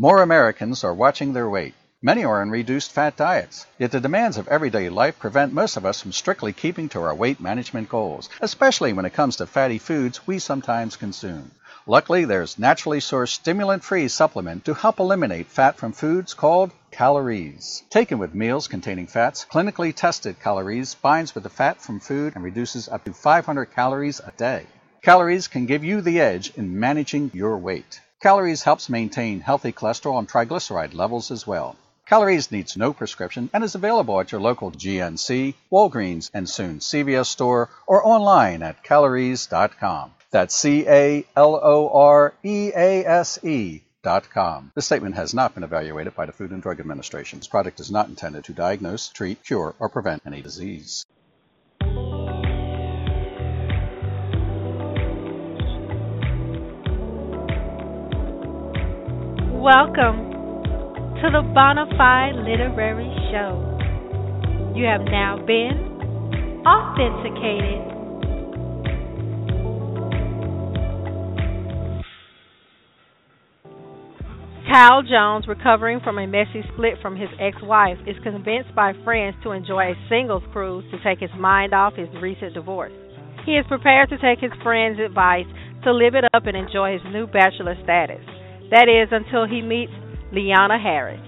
More Americans are watching their weight. Many are on reduced fat diets. Yet the demands of everyday life prevent most of us from strictly keeping to our weight management goals, especially when it comes to fatty foods we sometimes consume. Luckily, there's naturally sourced stimulant-free supplement to help eliminate fat from foods called CalorEase. Taken with meals containing fats, clinically tested CalorEase binds with the fat from food and reduces up to 500 calories a day. CalorEase can give you the edge in managing your weight. CalorEase helps maintain healthy cholesterol and triglyceride levels as well. CalorEase needs no prescription and is available at your local GNC, Walgreens, and soon CVS store or online at calorease.com. That's C A L O R E A S E. This statement has not been evaluated by the Food and Drug Administration. This product is not intended to diagnose, treat, cure, or prevent any disease. Welcome to the Bonafide Literary Show. You have now been authenticated. Kyle Jones, recovering from a messy split from his ex wife, is convinced by friends to enjoy a singles cruise to take his mind off his recent divorce. He is prepared to take his friends' advice to live it up and enjoy his new bachelor status. That is, until he meets Liana Harris.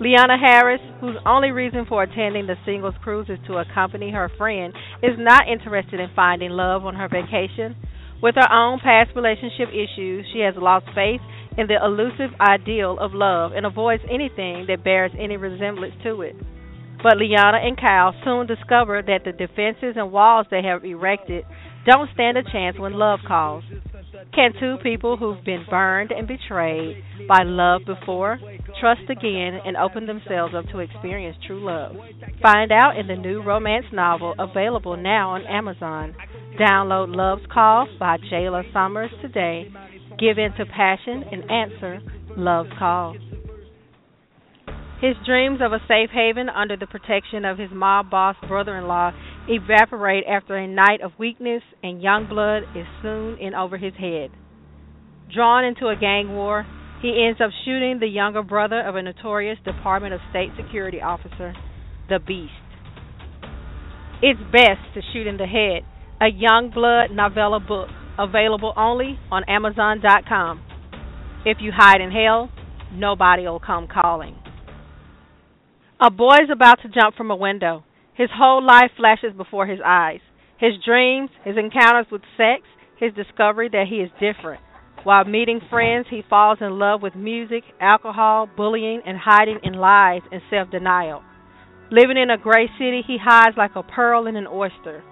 Liana Harris, whose only reason for attending the singles cruise is to accompany her friend, is not interested in finding love on her vacation. With her own past relationship issues, she has lost faith in the elusive ideal of love and avoids anything that bears any resemblance to it. But Liana and Kyle soon discover that the defenses and walls they have erected don't stand a chance when love calls. Can two people who've been burned and betrayed by love before trust again and open themselves up to experience true love? Find out in the new romance novel available now on Amazon. Download Love's Call by Jayla Summers today. Give in to passion and answer Love's Call. His dreams of a safe haven under the protection of his mob boss brother in law evaporate after a night of weakness, and young blood is soon in over his head. Drawn into a gang war, he ends up shooting the younger brother of a notorious Department of State security officer, the Beast. It's best to shoot in the head, a young blood novella book, available only on Amazon.com. If you hide in hell, nobody will come calling. A boy is about to jump from a window. His whole life flashes before his eyes his dreams, his encounters with sex, his discovery that he is different. While meeting friends, he falls in love with music, alcohol, bullying, and hiding in lies and self denial. Living in a gray city, he hides like a pearl in an oyster,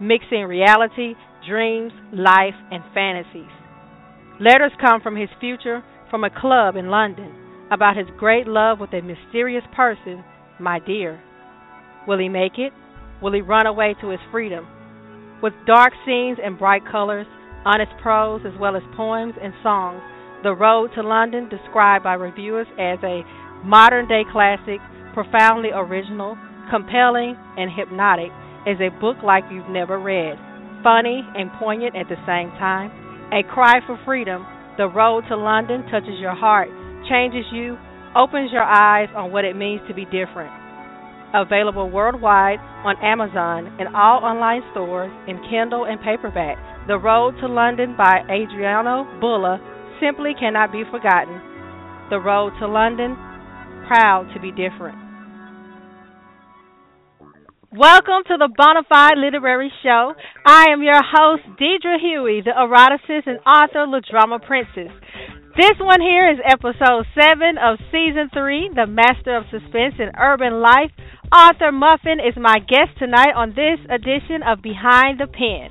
mixing reality, dreams, life, and fantasies. Letters come from his future from a club in London about his great love with a mysterious person my dear. Will he make it? Will he run away to his freedom? With dark scenes and bright colors, honest prose, as well as poems and songs, The Road to London, described by reviewers as a modern day classic, profoundly original, compelling, and hypnotic, is a book like you've never read. Funny and poignant at the same time. A cry for freedom, The Road to London touches your heart, changes you, opens your eyes on what it means to be different. Available worldwide on Amazon and all online stores in Kindle and paperback. The Road to London by Adriano Bulla simply cannot be forgotten. The Road to London, proud to be different. Welcome to the Bonafide Literary Show. I am your host, Deidre Huey, the eroticist and author, La Drama Princess. This one here is episode 7 of season 3, The Master of Suspense in Urban Life. Author Muffin is my guest tonight on this edition of Behind the Pen.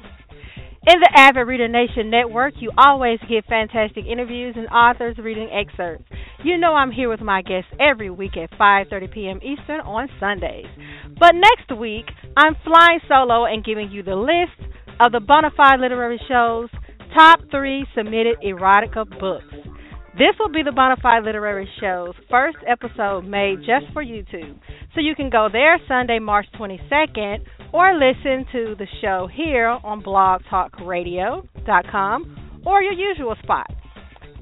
In the Avid Reader Nation Network, you always get fantastic interviews and authors reading excerpts. You know I'm here with my guests every week at 5:30 p.m. Eastern on Sundays. But next week, I'm flying solo and giving you the list of the Bonafide Literary Show's top 3 submitted erotica books. This will be the Bonafide Literary Show's first episode made just for YouTube. So you can go there Sunday, March 22nd, or listen to the show here on blogtalkradio.com or your usual spot.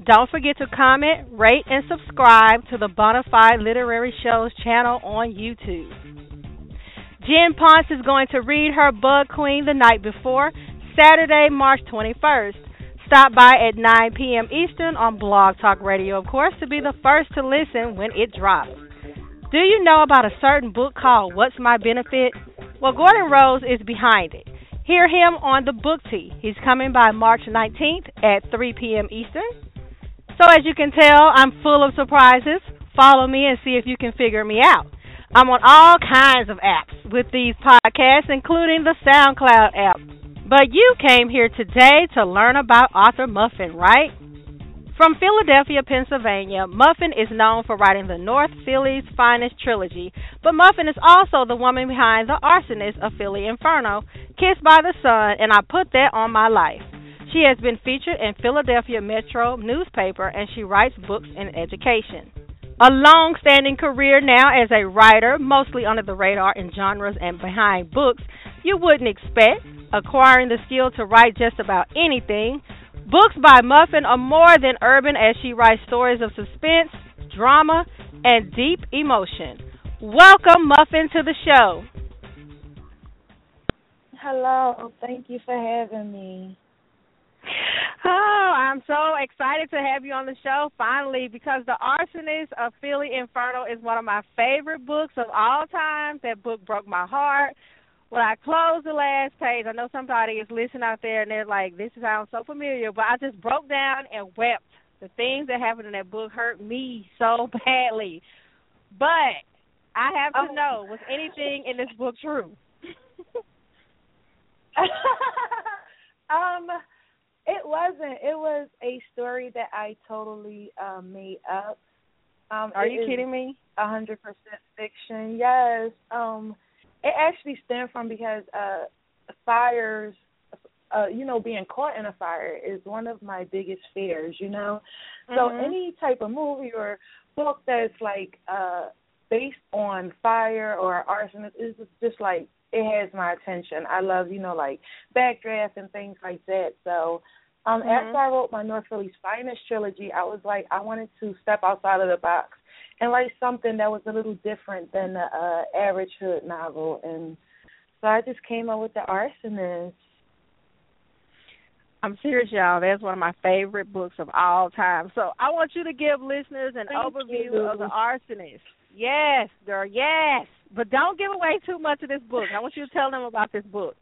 Don't forget to comment, rate, and subscribe to the Bonafide Literary Shows channel on YouTube. Jen Ponce is going to read her Bug Queen the night before, Saturday, March 21st. Stop by at 9 p.m. Eastern on Blog Talk Radio, of course, to be the first to listen when it drops. Do you know about a certain book called What's My Benefit? Well, Gordon Rose is behind it. Hear him on the Book Tea. He's coming by March 19th at 3 p.m. Eastern. So, as you can tell, I'm full of surprises. Follow me and see if you can figure me out. I'm on all kinds of apps with these podcasts, including the SoundCloud app. But you came here today to learn about Author Muffin, right? From Philadelphia, Pennsylvania, Muffin is known for writing the North Philly's Finest trilogy, but Muffin is also the woman behind The Arsonist of Philly Inferno, Kissed by the Sun, and I put that on my life. She has been featured in Philadelphia Metro newspaper and she writes books in education. A long standing career now as a writer, mostly under the radar in genres and behind books you wouldn't expect, acquiring the skill to write just about anything. Books by Muffin are more than urban as she writes stories of suspense, drama, and deep emotion. Welcome, Muffin, to the show. Hello, thank you for having me. Oh, I'm so excited to have you on the show finally because The Arsonist of Philly Inferno is one of my favorite books of all time. That book broke my heart. When I closed the last page, I know somebody is listening out there and they're like, this sounds so familiar, but I just broke down and wept. The things that happened in that book hurt me so badly. But I have to oh. know, was anything in this book true? um it wasn't. It was a story that I totally um, made up. Um, Are you kidding me? A hundred percent fiction. Yes. Um, it actually stemmed from because uh, fires. Uh, you know, being caught in a fire is one of my biggest fears. You know, mm-hmm. so any type of movie or book that's like uh based on fire or arson is just like it has my attention. I love, you know, like backdraft and things like that. So um mm-hmm. after I wrote my North Philly's Finest trilogy, I was like I wanted to step outside of the box and write something that was a little different than the uh average hood novel and so I just came up with the arsonist. I'm serious, y'all. That's one of my favorite books of all time. So I want you to give listeners an Thank overview you. of the arsonist. Yes, girl, yes. But don't give away too much of this book. I want you to tell them about this book.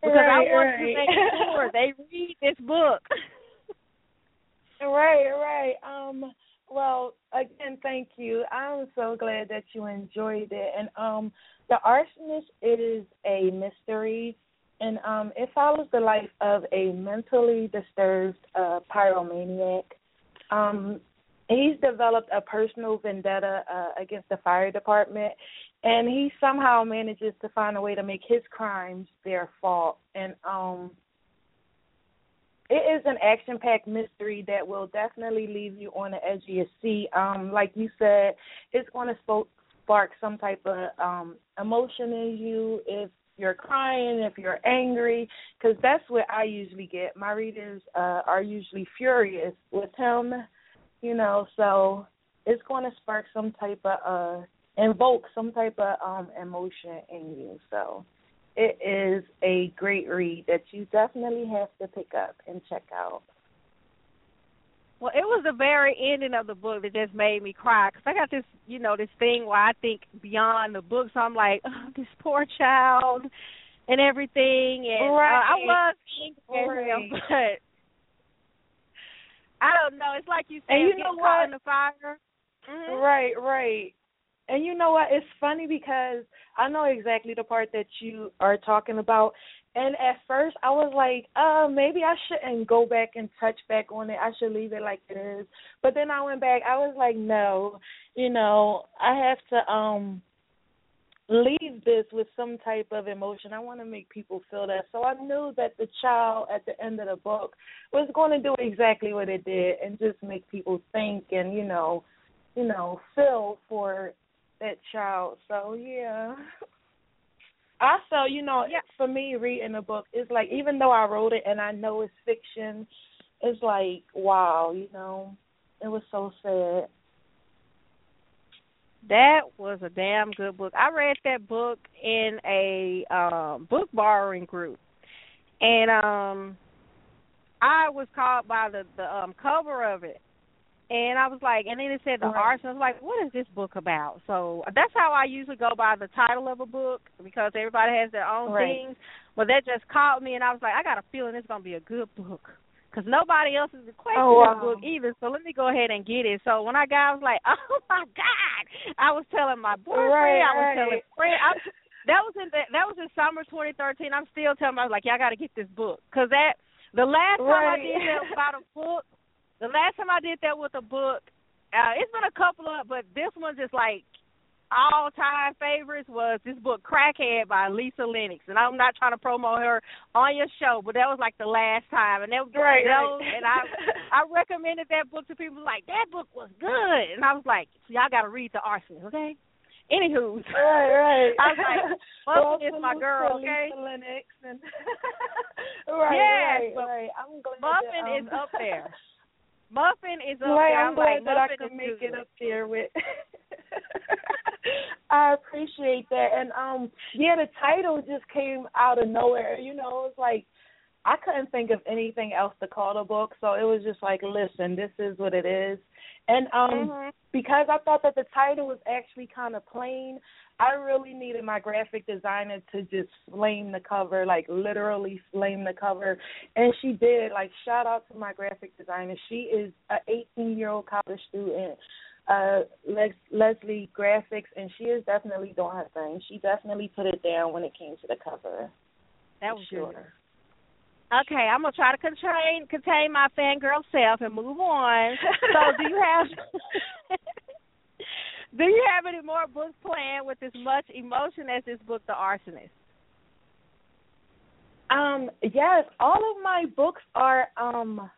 Because right, I want right. to make sure they read this book. right, right. Um well, again, thank you. I'm so glad that you enjoyed it. And um The Arsonist is a mystery and um it follows the life of a mentally disturbed uh pyromaniac. Um he's developed a personal vendetta uh, against the fire department and he somehow manages to find a way to make his crimes their fault and um it is an action packed mystery that will definitely leave you on the edge of your seat um like you said it's going to spark some type of um emotion in you if you're crying if you're angry because that's what i usually get my readers uh are usually furious with him you know so it's going to spark some type of uh invoke some type of um emotion in you. So it is a great read that you definitely have to pick up and check out. Well, it was the very ending of the book that just made me cry because I got this, you know, this thing where I think beyond the book. So I'm like, oh, this poor child and everything, and right. uh, I love angry right. but I don't know. It's like you said, and you know what? in the fire. Mm-hmm. Right, right. And you know what? It's funny because I know exactly the part that you are talking about. And at first, I was like, uh, maybe I shouldn't go back and touch back on it. I should leave it like it is. But then I went back. I was like, no, you know, I have to um leave this with some type of emotion. I want to make people feel that. So I knew that the child at the end of the book was going to do exactly what it did and just make people think and you know, you know, feel for that child. So yeah. Also, you know, yeah. for me reading a book is like even though I wrote it and I know it's fiction, it's like wow, you know. it was so sad. That was a damn good book. I read that book in a um book borrowing group. And um I was caught by the the um cover of it. And I was like, and then it said the arts. I was like, what is this book about? So that's how I usually go by the title of a book because everybody has their own right. things. But that just caught me, and I was like, I got a feeling it's gonna be a good book because nobody else is requesting oh, wow. this book either. So let me go ahead and get it. So when I got, I was like, oh my god! I was telling my boyfriend, right, I was right. telling friend. I, that was in the, that was in summer 2013. I'm still telling. I was like, yeah, I got to get this book because that the last time I did that about a book, the last time I did that with a book, uh, it's been a couple of, but this one just like all time favorites was this book Crackhead by Lisa Lenox, and I'm not trying to promote her on your show, but that was like the last time, and that was Right, right. and I I recommended that book to people like that book was good, and I was like, y'all got to read the Arsonist, okay? Anywho, right, right. I was like, Well, is my girl, okay? Lisa Lenox and right, Yes, right, right. I'm glad Muffin that, um, is up there. Muffin is up Right, there. I'm I'm glad like, that I could make it up there with. I appreciate that, and um, yeah, the title just came out of nowhere. You know, it was like I couldn't think of anything else to call the book, so it was just like, listen, this is what it is. And um, Mhm. because I thought that the title was actually kind of plain, I really needed my graphic designer to just flame the cover, like literally flame the cover, and she did. Like shout out to my graphic designer. She is a 18 year old college student, uh, Les- Leslie Graphics, and she is definitely doing her thing. She definitely put it down when it came to the cover. That was sure. good. Okay, I'm gonna try to contain contain my fangirl self and move on. So, do you have do you have any more books planned with as much emotion as this book, The Arsonist? Um, yes, all of my books are um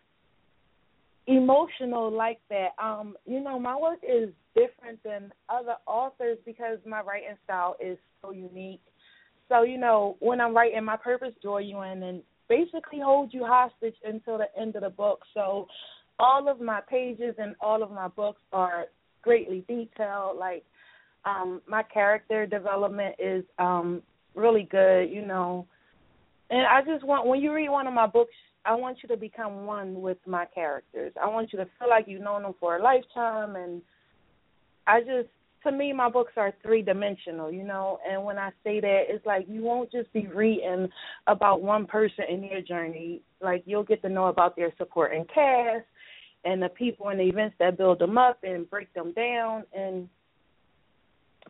emotional like that. Um, you know, my work is different than other authors because my writing style is so unique. So, you know, when I'm writing, my purpose draw you in and basically hold you hostage until the end of the book. So all of my pages and all of my books are greatly detailed. Like um my character development is um really good, you know. And I just want when you read one of my books, I want you to become one with my characters. I want you to feel like you've known them for a lifetime and I just to me my books are three dimensional, you know, and when I say that it's like you won't just be reading about one person in their journey. Like you'll get to know about their supporting cast and the people and the events that build them up and break them down and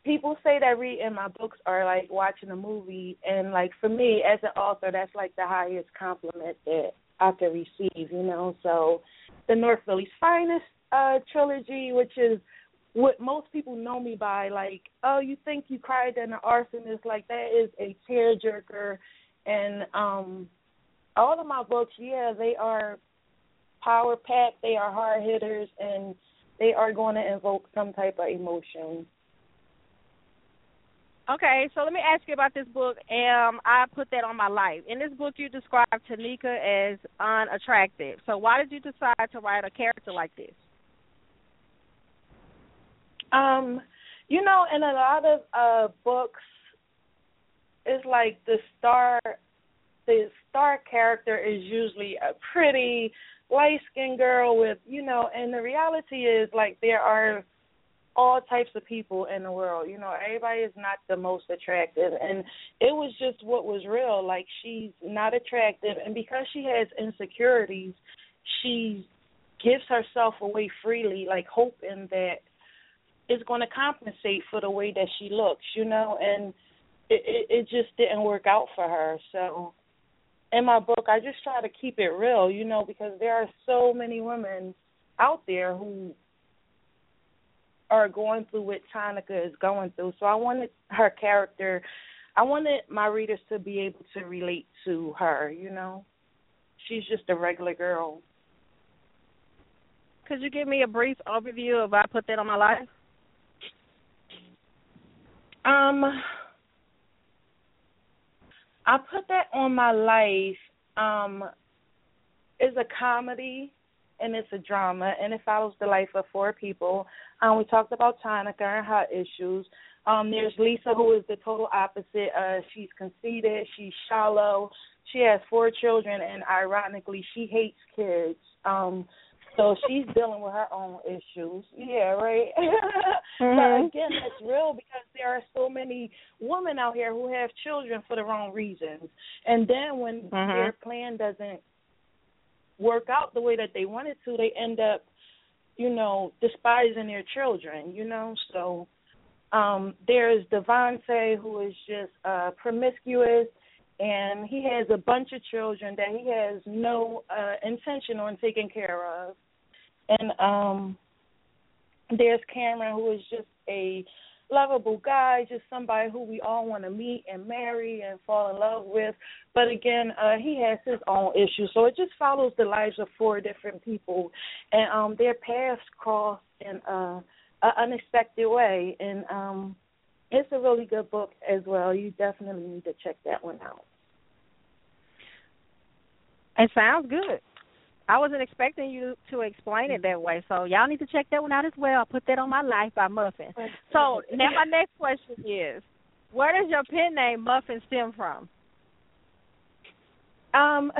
people say that reading my books are like watching a movie and like for me as an author that's like the highest compliment that I can receive, you know. So the North Philly's Finest uh trilogy, which is what most people know me by, like, oh, you think you cried in an arsonist, like that is a tearjerker and um all of my books, yeah, they are power packed, they are hard hitters and they are going to invoke some type of emotion. Okay, so let me ask you about this book. Um, I put that on my life. In this book, you describe Tanika as unattractive. So why did you decide to write a character like this? Um, you know, in a lot of uh books it's like the star the star character is usually a pretty light skinned girl with you know, and the reality is like there are all types of people in the world. You know, everybody is not the most attractive and it was just what was real. Like she's not attractive and because she has insecurities, she gives herself away freely, like hoping that it's going to compensate for the way that she looks, you know, and it, it it just didn't work out for her. So in my book, I just try to keep it real, you know, because there are so many women out there who are going through what Tanika is going through. So I wanted her character, I wanted my readers to be able to relate to her, you know. She's just a regular girl. Could you give me a brief overview of I put that on my life? Um, I put that on my life. Um, is a comedy, and it's a drama, and it follows the life of four people. Um, we talked about Tanika and her issues. Um, there's Lisa, who is the total opposite. Uh, she's conceited, she's shallow, she has four children, and ironically, she hates kids. Um, so she's dealing with her own issues. Yeah, right. mm-hmm. But again, that's real because there are so many women out here who have children for the wrong reasons. And then when mm-hmm. their plan doesn't work out the way that they wanted to, they end up, you know, despising their children, you know? So um there's Devontae who is just uh promiscuous and he has a bunch of children that he has no uh intention on taking care of and um there's Cameron who is just a lovable guy, just somebody who we all want to meet and marry and fall in love with. But again, uh he has his own issues. So it just follows the lives of four different people and um their paths cross in uh an unexpected way and um it's a really good book as well. You definitely need to check that one out. It sounds good. I wasn't expecting you to explain it that way, so y'all need to check that one out as well. I'll put that on my life by Muffin. So now my next question is, where does your pen name Muffin stem from? Um,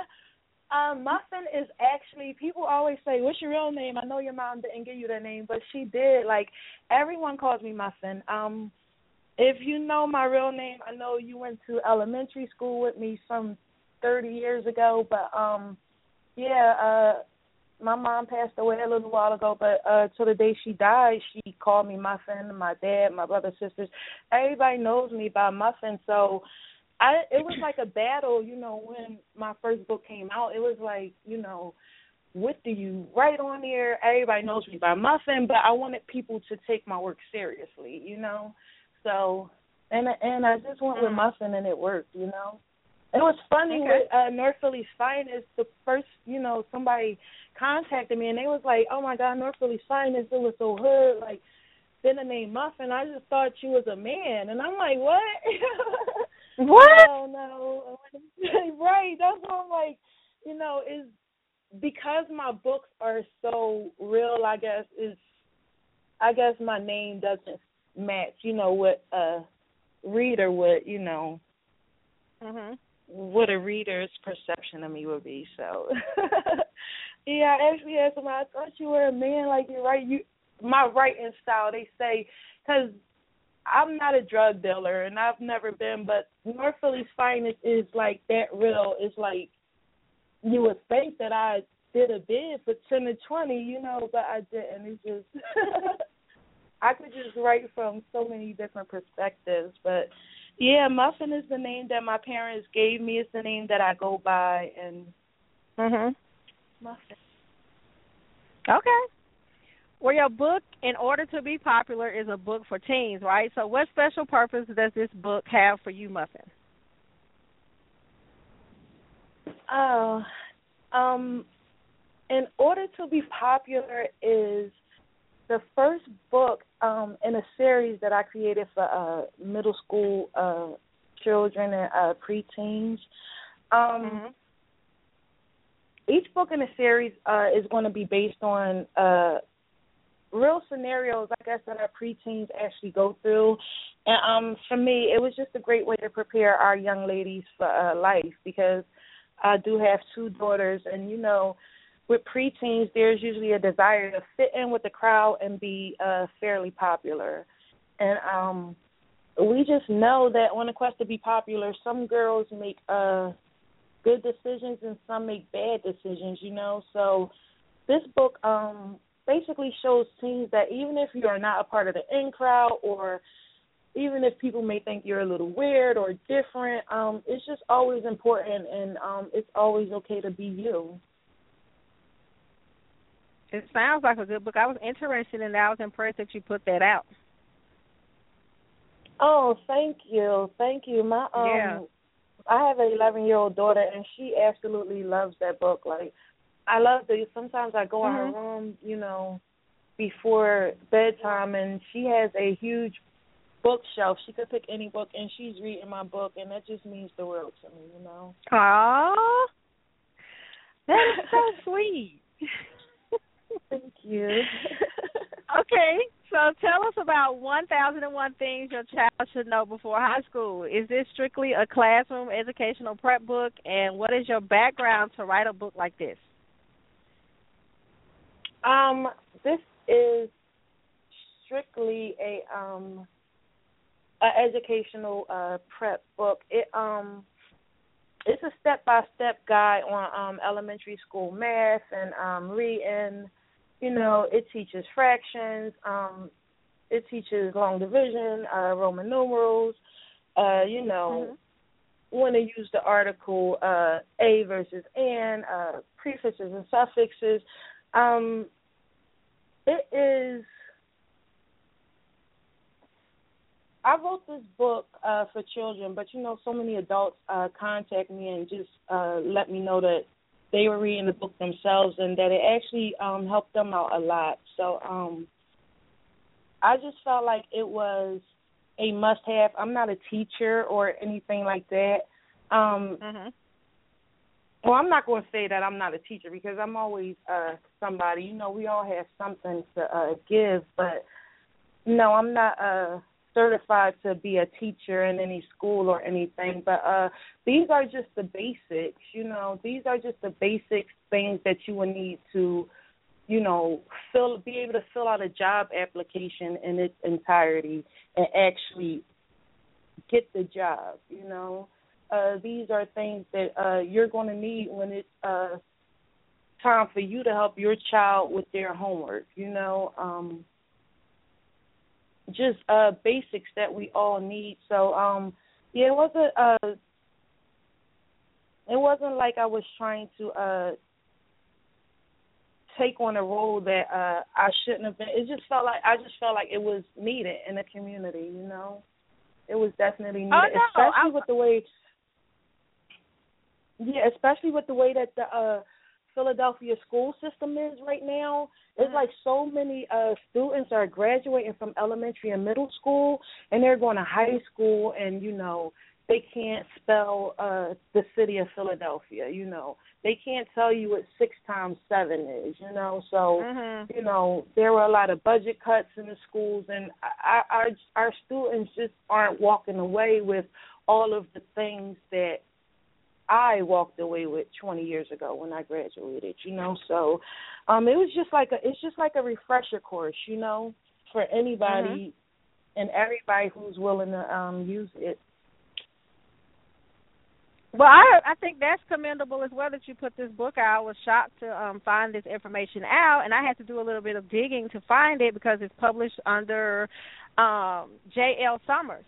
um, Muffin is actually people always say, "What's your real name?" I know your mom didn't give you that name, but she did. Like everyone calls me Muffin. Um, if you know my real name, I know you went to elementary school with me some thirty years ago, but um yeah, uh my mom passed away a little while ago, but uh to the day she died, she called me Muffin, my dad, my brother, sisters. Everybody knows me by Muffin, so I it was like a battle, you know, when my first book came out. It was like, you know, what do you write on there? Everybody knows me by Muffin, but I wanted people to take my work seriously, you know. So and and I just went with mm. Muffin and it worked, you know. It was funny okay. with uh, North Philly's Finest. The first, you know, somebody contacted me and they was like, "Oh my God, North Philly's Finest! It was so hood." Like, then the name Muffin. I just thought you was a man, and I'm like, "What? what? No, no, right? That's what I'm like. You know, is because my books are so real. I guess is, I guess my name doesn't match. You know what a reader would, you know. Mhm what a reader's perception of me would be. So, yeah, I actually asked him. I thought you were a man, like you're right. You my writing style. They say because I'm not a drug dealer and I've never been, but North Philly's finest is like that real. It's like you would think that I did a bid for ten to twenty, you know, but I didn't. It's just I could just write from so many different perspectives, but yeah, Muffin is the name that my parents gave me. It's the name that I go by, and mhm, Muffin. Okay. Well, your book, in order to be popular, is a book for teens, right? So, what special purpose does this book have for you, Muffin? Oh, um, in order to be popular is the first book um, in a series that I created for uh, middle school uh, children and uh, preteens. Um, mm-hmm. Each book in the series uh, is going to be based on uh, real scenarios, I guess, that our preteens actually go through. And um, for me, it was just a great way to prepare our young ladies for uh, life because I do have two daughters, and you know with preteens, there's usually a desire to fit in with the crowd and be uh, fairly popular. And um, we just know that on the quest to be popular, some girls make uh, good decisions and some make bad decisions, you know. So this book um, basically shows teens that even if you are not a part of the in crowd or even if people may think you're a little weird or different, um, it's just always important and um, it's always okay to be you. It sounds like a good book. I was interested in that. I was impressed that you put that out. Oh, thank you, thank you. My um, yeah. I have an 11 year old daughter, and she absolutely loves that book. Like, I love the. Sometimes I go mm-hmm. in her room, you know, before bedtime, and she has a huge bookshelf. She could pick any book, and she's reading my book, and that just means the world to me, you know. Aww, that is so sweet. Thank you. okay, so tell us about 1001 Things Your Child Should Know Before High School. Is this strictly a classroom educational prep book, and what is your background to write a book like this? Um, this is strictly a um a educational uh prep book. It um it's a step by step guide on um elementary school math and um reading. You know, it teaches fractions, um it teaches long division, uh Roman numerals, uh, you know, mm-hmm. when to use the article uh a versus and, uh prefixes and suffixes. Um it is I wrote this book uh, for children, but you know, so many adults uh, contact me and just uh, let me know that they were reading the book themselves and that it actually um, helped them out a lot. So um, I just felt like it was a must-have. I'm not a teacher or anything like that. Um, mm-hmm. Well, I'm not going to say that I'm not a teacher because I'm always uh, somebody. You know, we all have something to uh, give, but no, I'm not. Uh, certified to be a teacher in any school or anything, but uh these are just the basics, you know. These are just the basic things that you would need to, you know, fill be able to fill out a job application in its entirety and actually get the job, you know. Uh these are things that uh you're going to need when it's uh time for you to help your child with their homework, you know. Um just uh basics that we all need. So um yeah, it wasn't uh it wasn't like I was trying to uh take on a role that uh I shouldn't have been. It just felt like I just felt like it was needed in the community, you know. It was definitely needed, oh, no, especially I... with the way yeah, especially with the way that the uh Philadelphia school system is right now. It's mm-hmm. like so many uh students are graduating from elementary and middle school and they're going to high school and you know they can't spell uh the city of Philadelphia, you know. They can't tell you what six times seven is, you know. So, mm-hmm. you know, there were a lot of budget cuts in the schools and our our our students just aren't walking away with all of the things that I walked away with 20 years ago when I graduated, you know. So, um it was just like a it's just like a refresher course, you know, for anybody mm-hmm. and everybody who's willing to um use it. Well, I I think that's commendable as well that you put this book out. I was shocked to um find this information out and I had to do a little bit of digging to find it because it's published under um J. L. Summers.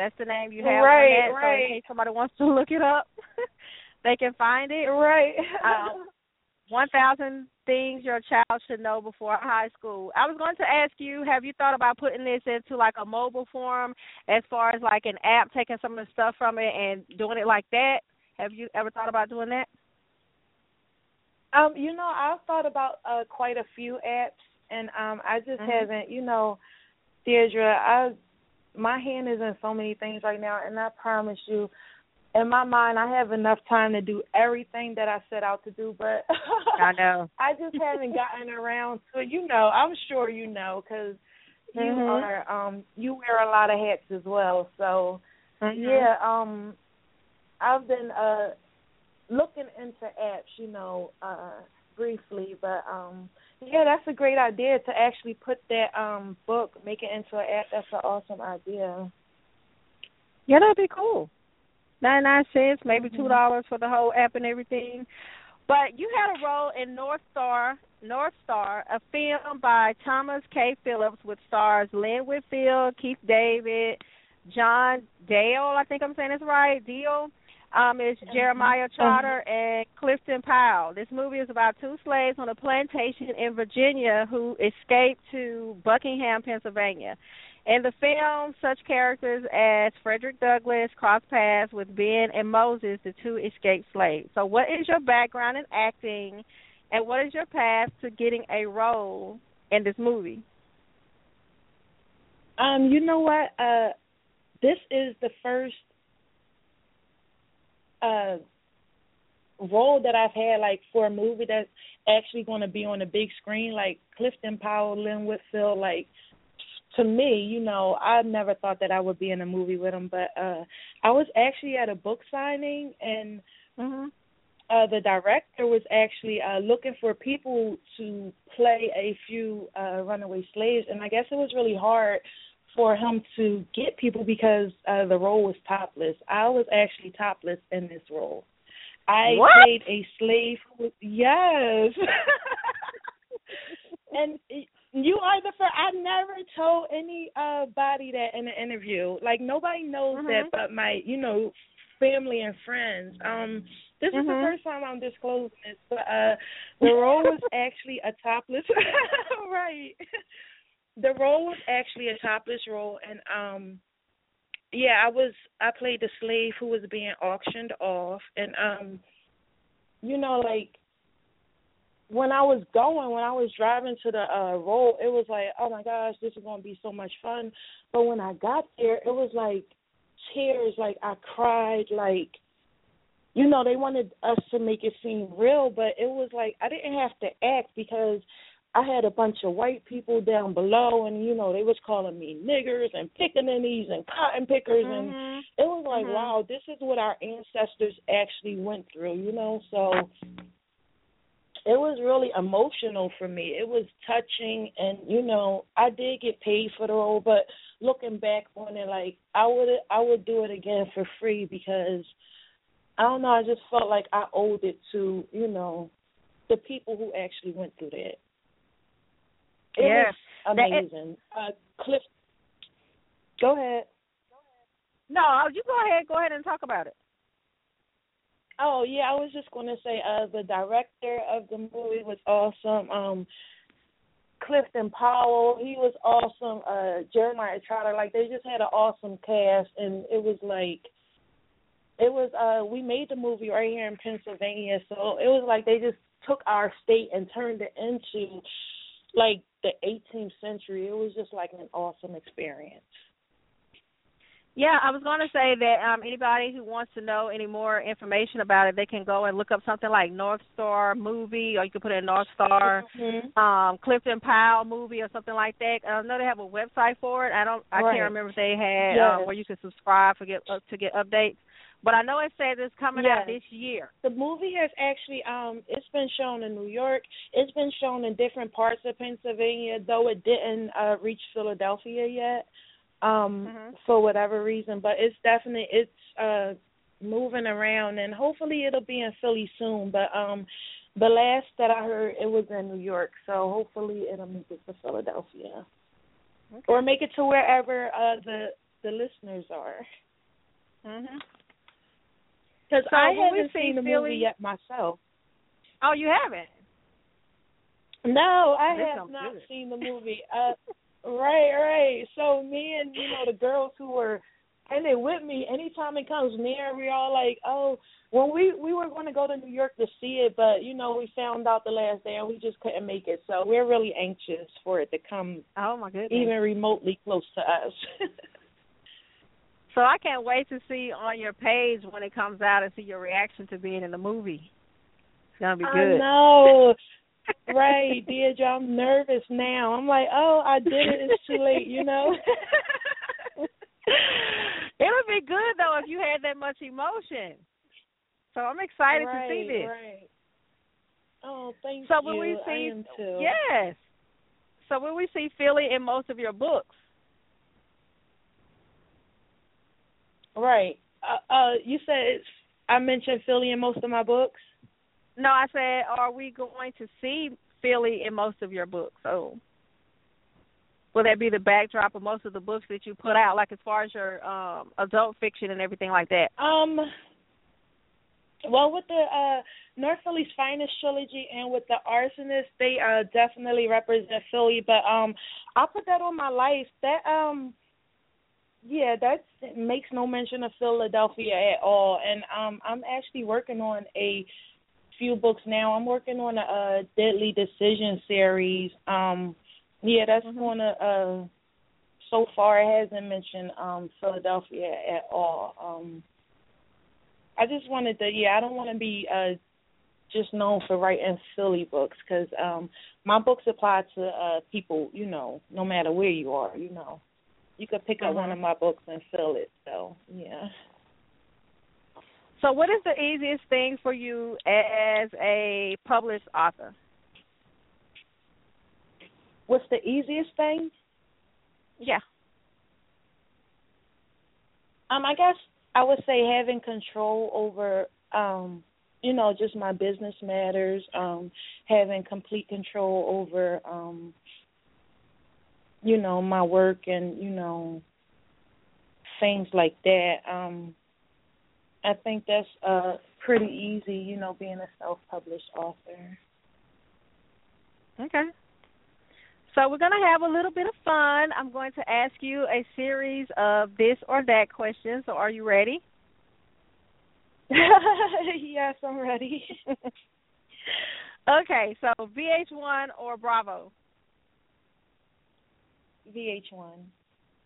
That's the name you have right, that. Right. So in case somebody wants to look it up, they can find it. Right. um, One thousand things your child should know before high school. I was going to ask you, have you thought about putting this into like a mobile form, as far as like an app, taking some of the stuff from it and doing it like that? Have you ever thought about doing that? Um, you know, I've thought about uh quite a few apps and um I just mm-hmm. haven't, you know, Deirdre, I my hand is in so many things right now, and I promise you, in my mind, I have enough time to do everything that I set out to do. But I know I just haven't gotten around to. You know, I'm sure you know because you mm-hmm. are um you wear a lot of hats as well. So mm-hmm. yeah, um, I've been uh looking into apps. You know, uh briefly, but um yeah, that's a great idea to actually put that um book, make it into an app. That's an awesome idea. Yeah, that'd be cool. Ninety nine cents, maybe two dollars mm-hmm. for the whole app and everything. But you had a role in North Star, North Star, a film by Thomas K. Phillips with stars Lynn Whitfield, Keith David, John Dale, I think I'm saying this right, Deal, um, is Jeremiah mm-hmm. Trotter and Clifton Powell. This movie is about two slaves on a plantation in Virginia who escaped to Buckingham, Pennsylvania. In the film, such characters as Frederick Douglass cross paths with Ben and Moses, the two escaped slaves. So, what is your background in acting, and what is your path to getting a role in this movie? Um, you know what? Uh, this is the first uh role that I've had like for a movie that's actually going to be on a big screen like Clifton Powell, Lynn Whitfield, like to me, you know, I never thought that I would be in a movie with him, but uh I was actually at a book signing and mm-hmm. uh the director was actually uh looking for people to play a few uh runaway slaves and I guess it was really hard for him to get people because uh the role was topless. I was actually topless in this role. I what? played a slave who was yes. and you are the first. I never told any uh body that in an interview. Like nobody knows mm-hmm. that, but my you know family and friends. Um, this mm-hmm. is the first time I'm disclosing this, but uh, the role was actually a topless. right. The role was actually a topless role, and um, yeah, I was. I played the slave who was being auctioned off, and um, you know, like when I was going, when I was driving to the uh road, it was like, oh my gosh, this is gonna be so much fun. But when I got there, it was like tears. Like I cried. Like you know, they wanted us to make it seem real, but it was like I didn't have to act because I had a bunch of white people down below, and you know they was calling me niggers and pickaninnies and cotton pickers, mm-hmm. and it was like, mm-hmm. wow, this is what our ancestors actually went through, you know. So it was really emotional for me. It was touching, and you know, I did get paid for the role, but looking back on it, like I would, I would do it again for free because I don't know. I just felt like I owed it to, you know, the people who actually went through that. It was amazing. uh, Cliff, go ahead. No, you go ahead. Go ahead and talk about it. Oh yeah, I was just gonna say uh the director of the movie was awesome. Um Clifton Powell, he was awesome. Uh Jeremiah Trotter, like they just had an awesome cast and it was like it was uh we made the movie right here in Pennsylvania, so it was like they just took our state and turned it into like the 18th century. It was just like an awesome experience. Yeah, I was going to say that um anybody who wants to know any more information about it, they can go and look up something like North Star movie, or you can put in North Star mm-hmm. um Clifton Powell movie or something like that. I know they have a website for it. I don't, I right. can't remember if they had yes. um, where you can subscribe for get uh, to get updates. But I know it said it's coming yes. out this year. The movie has actually um it's been shown in New York. It's been shown in different parts of Pennsylvania, though it didn't uh reach Philadelphia yet um mm-hmm. for whatever reason but it's definitely it's uh moving around and hopefully it'll be in Philly soon but um the last that I heard it was in New York so hopefully it'll make it to Philadelphia okay. or make it to wherever uh the the listeners are mhm cuz so I haven't see seen the Philly, movie yet myself Oh, you haven't? no I This have not seen the movie uh Right, right. So me and you know the girls who were and they with me, anytime it comes near, we all like, oh, when we we were going to go to New York to see it, but you know we found out the last day and we just couldn't make it. So we're really anxious for it to come, Oh my goodness! even remotely close to us. so I can't wait to see on your page when it comes out and see your reaction to being in the movie. It's gonna be good. I know. right, Deirdre, I'm nervous now. I'm like, oh, I did it. It's too late, you know. it would be good though if you had that much emotion. So I'm excited right, to see this. Right. Oh, thank so you. So when we see, I am too. yes. So when we see Philly in most of your books, right? Uh, uh, you said it's, I mentioned Philly in most of my books. no, I said, are we going to see Philly in most of your books? So will that be the backdrop of most of the books that you put out, like as far as your um adult fiction and everything like that? Um. Well, with the uh, North Philly's Finest trilogy and with the Arsonist, they uh, definitely represent Philly. But um, I'll put that on my life. That um, yeah, that makes no mention of Philadelphia at all. And um, I'm actually working on a few books now. I'm working on a, a Deadly Decision series. Um, yeah, that's Mhm. gonna. Uh, so far, it hasn't mentioned um Philadelphia at all. Um, I just wanted to. Yeah, I don't want to be uh just known for writing silly books because um my books apply to uh people, you know, no matter where you are, you know. You could pick up one Mhm. of my books and fill it. So yeah. So, what is the easiest thing for you as a published author? What's the easiest thing? Yeah. Um, I guess I would say having control over um, you know, just my business matters, um, having complete control over um you know, my work and, you know, things like that. Um I think that's uh pretty easy, you know, being a self published author. Okay. So we're going to have a little bit of fun. I'm going to ask you a series of this or that questions. So are you ready? yes, I'm ready. okay, so VH1 or Bravo? VH1.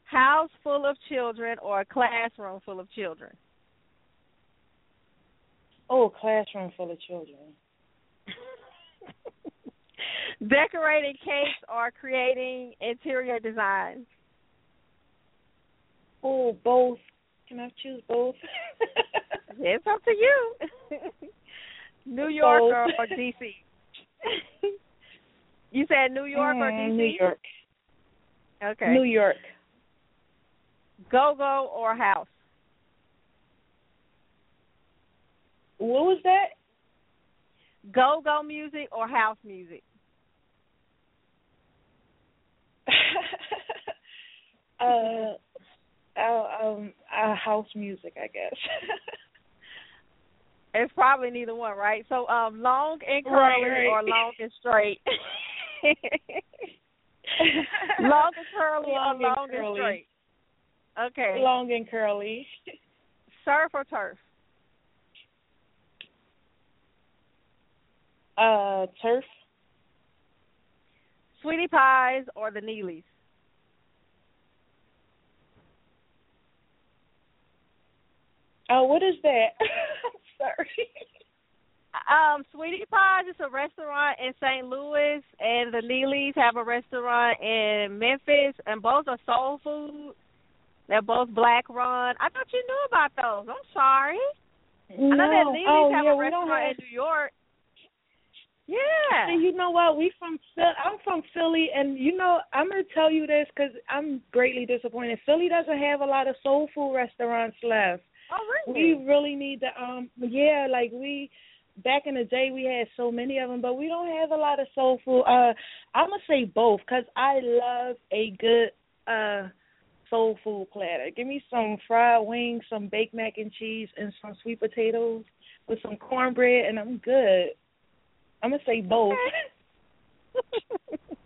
House full of children or a classroom full of children? Oh, classroom full of children. Decorating cakes or creating interior designs? Oh, both. Can I choose both? it's up to you. New York Both. or, or DC? you said New York or Mm, DC? New York. Okay. New York. Go go or house? What was that? Go go music or house music? uh, uh, um, uh, house music, I guess. It's probably neither one, right? So, um, long and curly Right, right. or long and straight? long and curly Long and long and curly. straight? Okay. Long and curly. Surf or turf? Uh, turf. Sweetie pies or the Neelys? Oh, what is that? Sorry. Um, Sweetie Pies is a restaurant in St. Louis, and the Neelys have a restaurant in Memphis, and both are soul food. They're both black run. I thought you knew about those. I'm sorry. I know that No. Neelys oh, have yeah, a restaurant have. in New York. Yeah. See, you know what? We from Philly. I'm from Philly, and you know I'm gonna tell you this because I'm greatly disappointed. Philly doesn't have a lot of soul food restaurants left. Oh, really? We really? really need to. Um, yeah, like we back in the day we had so many of them, but we don't have a lot of soul food. Uh, I'm gonna say both because I love a good uh soul food platter. Give me some fried wings, some baked mac and cheese, and some sweet potatoes with some cornbread, and I'm good. I'm gonna say both.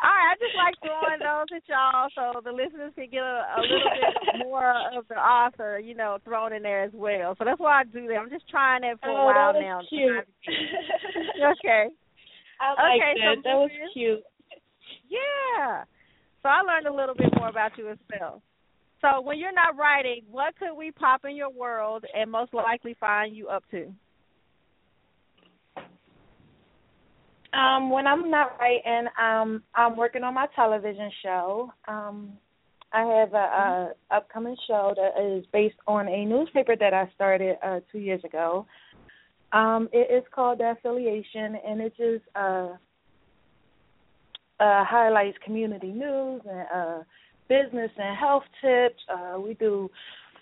All right, I just like throwing those at y'all so the listeners can get a, a little bit more of the author, you know, thrown in there as well. So that's why I do that. I'm just trying that for oh, a while that now. was cute. okay. I like Okay, that. so that was cute. Yeah. So I learned a little bit more about you as well. So when you're not writing, what could we pop in your world and most likely find you up to? Um, when I'm not writing, um, I'm working on my television show. Um, I have a, a upcoming show that is based on a newspaper that I started uh, two years ago. Um, it is called The Affiliation, and it just uh, uh, highlights community news and uh, business and health tips. Uh, we do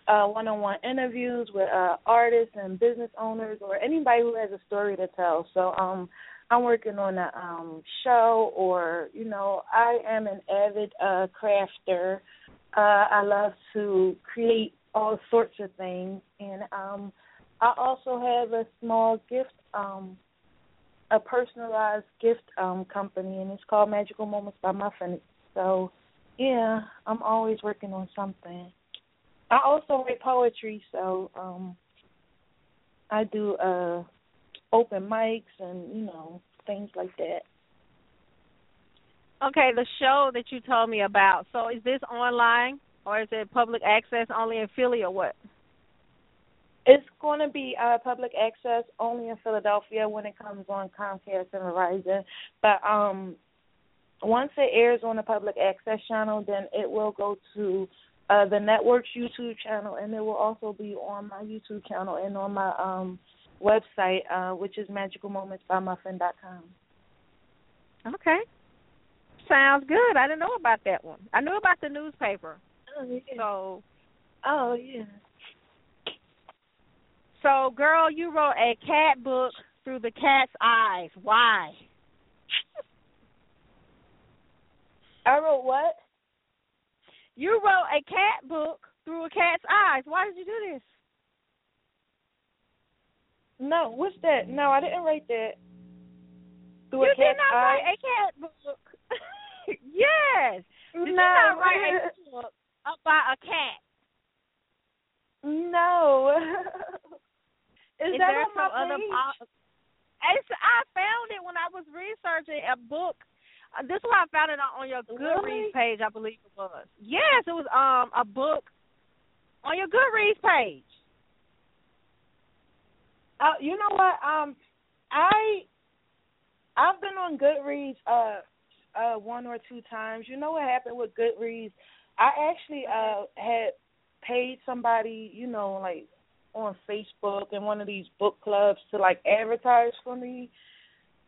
uh, one-on-one interviews with uh, artists and business owners or anybody who has a story to tell. So um, I'm working on a um, show, or you know, I am an avid uh, crafter. Uh, I love to create all sorts of things, and um, I also have a small gift, um, a personalized gift um, company, and it's called Magical Moments by Muffin. So, yeah, I'm always working on something. I also write poetry, so um, I do uh, open mics and you know things like that. Okay, the show that you told me about. So is this online or is it public access only in Philly or what? It's going to be uh, public access only in Philadelphia when it comes on Comcast and Verizon. But um, once it airs on the public access channel, then it will go to uh, the network's YouTube channel, and it will also be on my YouTube channel and on my um, website, uh, which is magicalmomentsbymuffin.com. Okay. Sounds good. I didn't know about that one. I knew about the newspaper. Oh, yeah. So. Oh yeah. So, girl, you wrote a cat book through the cat's eyes. Why? I wrote what? You wrote a cat book through a cat's eyes. Why did you do this? No, what's that? No, I didn't write that. Through you a did not eye? write a cat book. yes. Did no. you not write a book about a cat? No. Is, Is that there on some my other? page? It's, I found it when I was researching a book. Uh, this is why I found it on, your Really? Goodreads page. I believe it was. Yes, it was um a book on your Goodreads page. Uh, you know what? Um, I I've been on Goodreads uh uh one or two times. You know what happened with Goodreads? I actually uh had paid somebody, you know, like on Facebook and one of these book clubs to like advertise for me,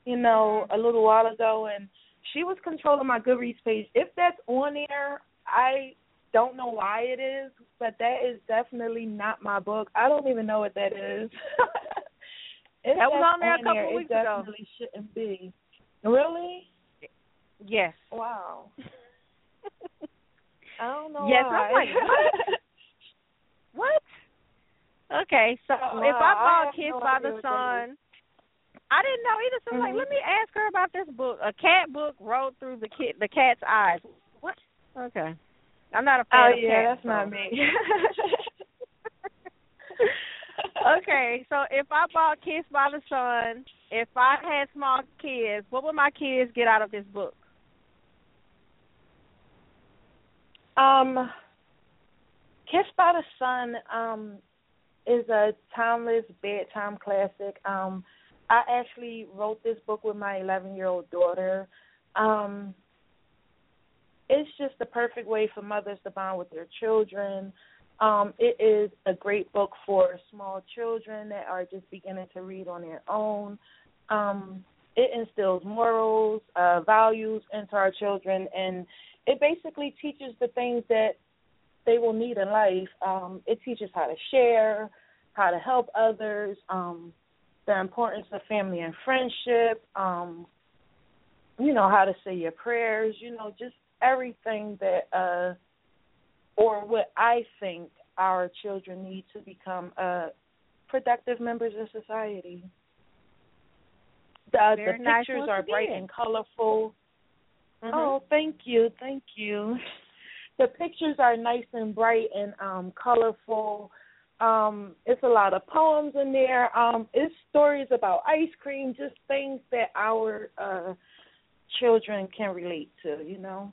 you know, a little while ago and she was controlling my Goodreads page. If that's on there, I don't know why it is, but that is definitely not my book. I don't even know what that is. That was on there a couple there, weeks it ago. definitely shouldn't be. Really? Yes. Wow. I don't know Yes, why. I'm like, what? Okay, so Wow, if I bought Kiss no by the Sun, I didn't know either. So I'm like, Mhm. let me ask her about this book. A cat book wrote through the kid, the cat's eyes. What? Okay, I'm not a fan Oh of yeah, that's not me. okay, so if I bought Kissed by the Sun, if I had small kids, what would my kids get out of this book? Um, Kissed by the Sun um is a timeless bedtime classic. Um, I actually wrote this book with my 11 year old daughter. Um, it's just the perfect way for mothers to bond with their children. Um, it is a great book for small children that are just beginning to read on their own. Um, it instills morals, uh, values into our children, and it basically teaches the things that they will need in life. Um, it teaches how to share, how to help others, um, the importance of family and friendship, um, you know, how to say your prayers, you know, just everything that uh or what I think our children need to become uh productive members of society. The, the pictures once are bright and colorful. Mhm. Oh, thank you, thank you. The pictures are nice and bright and um colorful. Um, it's a lot of poems in there. Um, it's stories about ice cream, just things that our uh children can relate to, you know.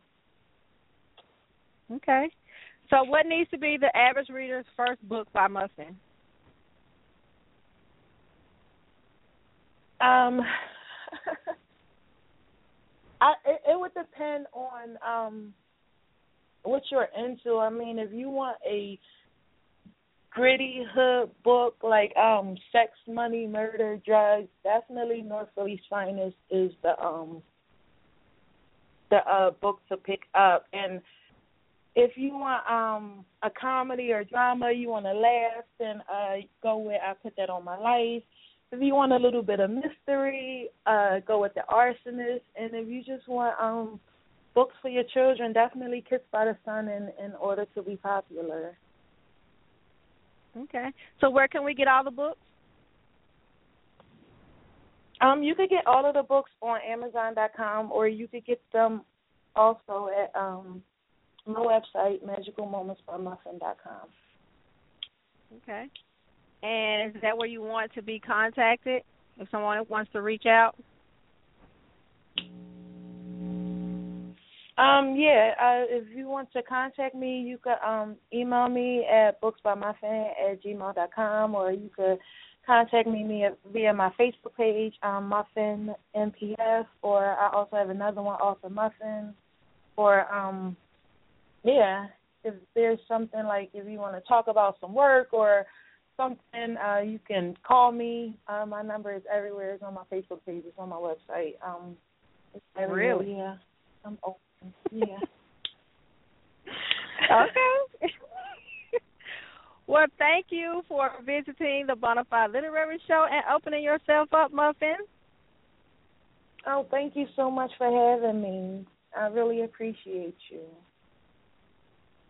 Okay. So what needs to be the average reader's first book by Muffin? Um, I it, it would depend on um what you're into. I mean, if you want a gritty hood book like um Sex, Money, Murder, Drugs, definitely North Philly's Finest is the um the uh book to pick up and if you want um a comedy or drama, you want to laugh, then uh go with I put that on my life. If you want a little bit of mystery, uh go with the arsonist and if you just want um books for your children, definitely Kissed by the Sun in in order to be popular. Okay. So where can we get all the books? Um you could get all of the books on amazon.com or you could get them also at um my website magicalmomentsbymuffin.com. Okay. And is that where you want to be contacted if someone wants to reach out? Um, yeah, uh, if you want to contact me, you can um, email me at booksbymuffin at gmail dot com, or you could contact me via, via my Facebook page, um, Muffin MPF, or I also have another one, Author Muffin, or um, yeah, if there's something like if you want to talk about some work or something, uh, you can call me. Uh, my number is everywhere. It's on my Facebook page. It's on my website. Um, it's. Really? Yeah. I'm open. Yeah. okay. well, thank you for visiting the Bonafide Literary Show and opening yourself up, Muffin. Oh, thank you so much for having me. I really appreciate you.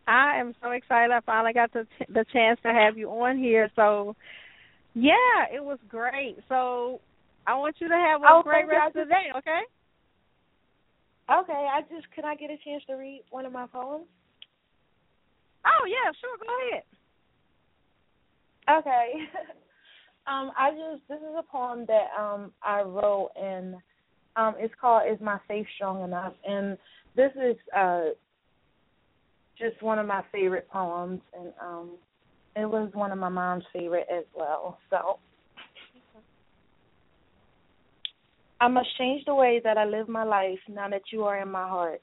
I am so excited. I finally got the the chance to have you on here. So, yeah, it was great. So, I want you to have a oh, great rest of the day. Okay. Okay. I just can I get a chance to read one of my poems? Oh yeah, sure. Go ahead. Okay. um, I just this is a poem that um I wrote and um it's called "Is My Faith Strong Enough?" and this is uh just one of my favorite poems, and um, it was one of my mom's favorite as well. So I must change the way that I live my life now that you are in my heart.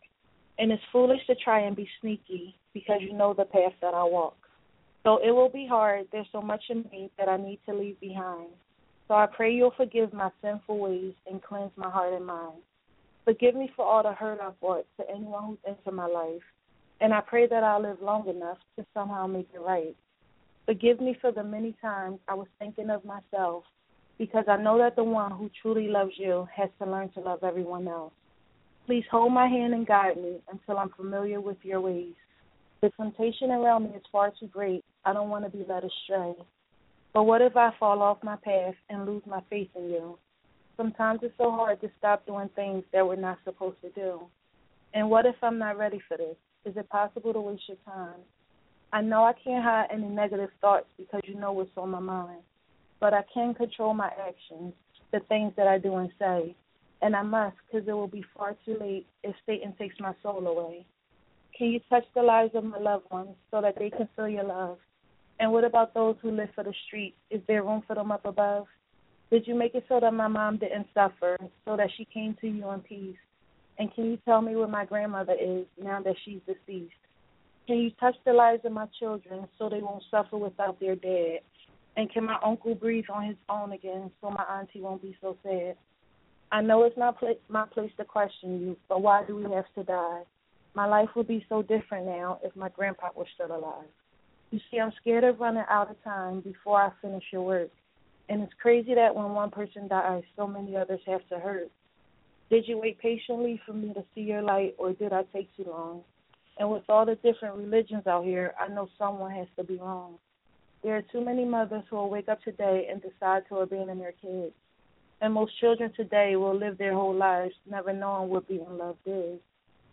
And it's foolish to try and be sneaky because you know the path that I walk. So it will be hard. There's so much in me that I need to leave behind. So I pray you'll forgive my sinful ways and cleanse my heart and mind. Forgive me for all the hurt I've brought to anyone who's entered my life and I pray that I'll live long enough to somehow make it right. Forgive me for the many times I was thinking of myself because I know that the one who truly loves you has to learn to love everyone else. Please hold my hand and guide me until I'm familiar with your ways. The temptation around me is far too great. I don't want to be led astray. But what if I fall off my path and lose my faith in you? Sometimes it's so hard to stop doing things that we're not supposed to do. And what if I'm not ready for this? Is it possible to waste your time? I know I can't hide any negative thoughts because you know what's on my mind, but I can control my actions, the things that I do and say, and I must because it will be far too late if Satan takes my soul away. Can you touch the lives of my loved ones so that they can feel your love? And what about those who live for the street? Is there room for them up above? Did you make it so that my mom didn't suffer, so that she came to you in peace? And can you tell me where my grandmother is now that she's deceased? Can you touch the lives of my children so they won't suffer without their dad? And can my uncle breathe on his own again so my auntie won't be so sad? I know it's not pl- my place to question you, but why do we have to die? My life would be so different now if my grandpa was still alive. You see, I'm scared of running out of time before I finish your work. And it's crazy that when one person dies, so many others have to hurt. Did you wait patiently for me to see your light, or did I take too long? And with all the different religions out here, I know someone has to be wrong. There are too many mothers who will wake up today and decide to abandon their kids. And most children today will live their whole lives never knowing what being loved is.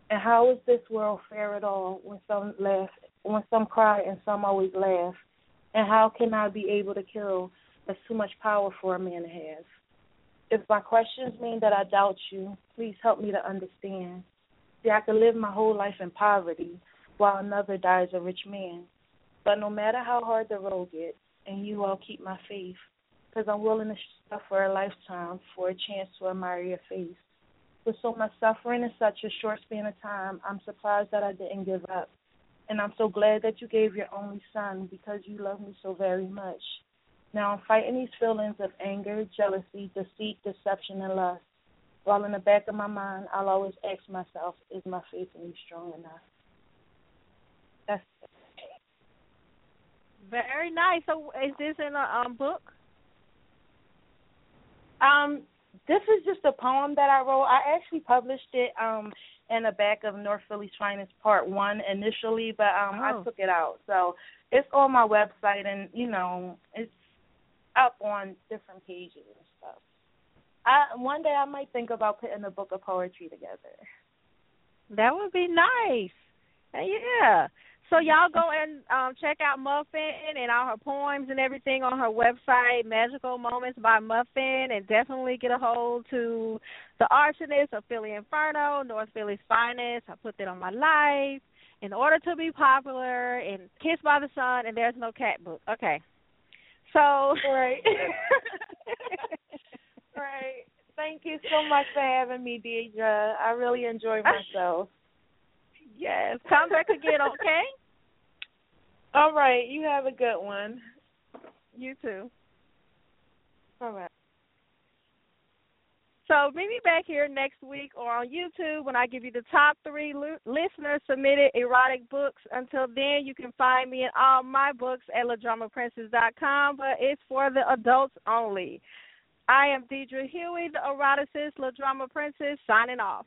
And how is this world fair at all when some laugh, when some cry and some always laugh? And how can I be able to kill? That's too much power for a man to have. If my questions mean that I doubt you, please help me to understand. See, I could live my whole life in poverty while another dies a rich man. But no matter how hard the road gets, and you all keep my faith, because I'm willing to suffer a lifetime for a chance to admire your face. With so much suffering in such a short span of time, I'm surprised that I didn't give up. And I'm so glad that you gave your only son because you love me so very much. Now I'm fighting these feelings of anger, jealousy, deceit, deception, and lust. While in the back of my mind, I'll always ask myself, is my faith in you strong enough? That's it. Very nice. So is this in a um, book? Um, this is just a poem that I wrote. I actually published it um in the back of North Philly's Finest Part One initially, but um oh. I took it out. So it's on my website and, you know, it's up on different pages and stuff. I one day I might think about putting a book of poetry together. That would be nice. Uh, yeah. So y'all go and um, check out Muffin and all her poems and everything on her website, Magical Moments by Muffin, and definitely get a hold to the Arsonist of Philly Inferno, North Philly's finest. I put that on my life. In order to be popular, and Kissed by the Sun, and There's No Cat Book. Okay. So right. right. Thank you so much for having me, Deidre. I really enjoyed ah. myself. yes. Come back again, okay? All right. You have a good one. You too. All right. So meet me back here next week or on YouTube when I give you the top three listener submitted erotic books. Until then, you can find me in all my books at ladramaprincess.com, but it's for the adults only. I am Deidre Huey, the eroticist, La Drama Princess, signing off.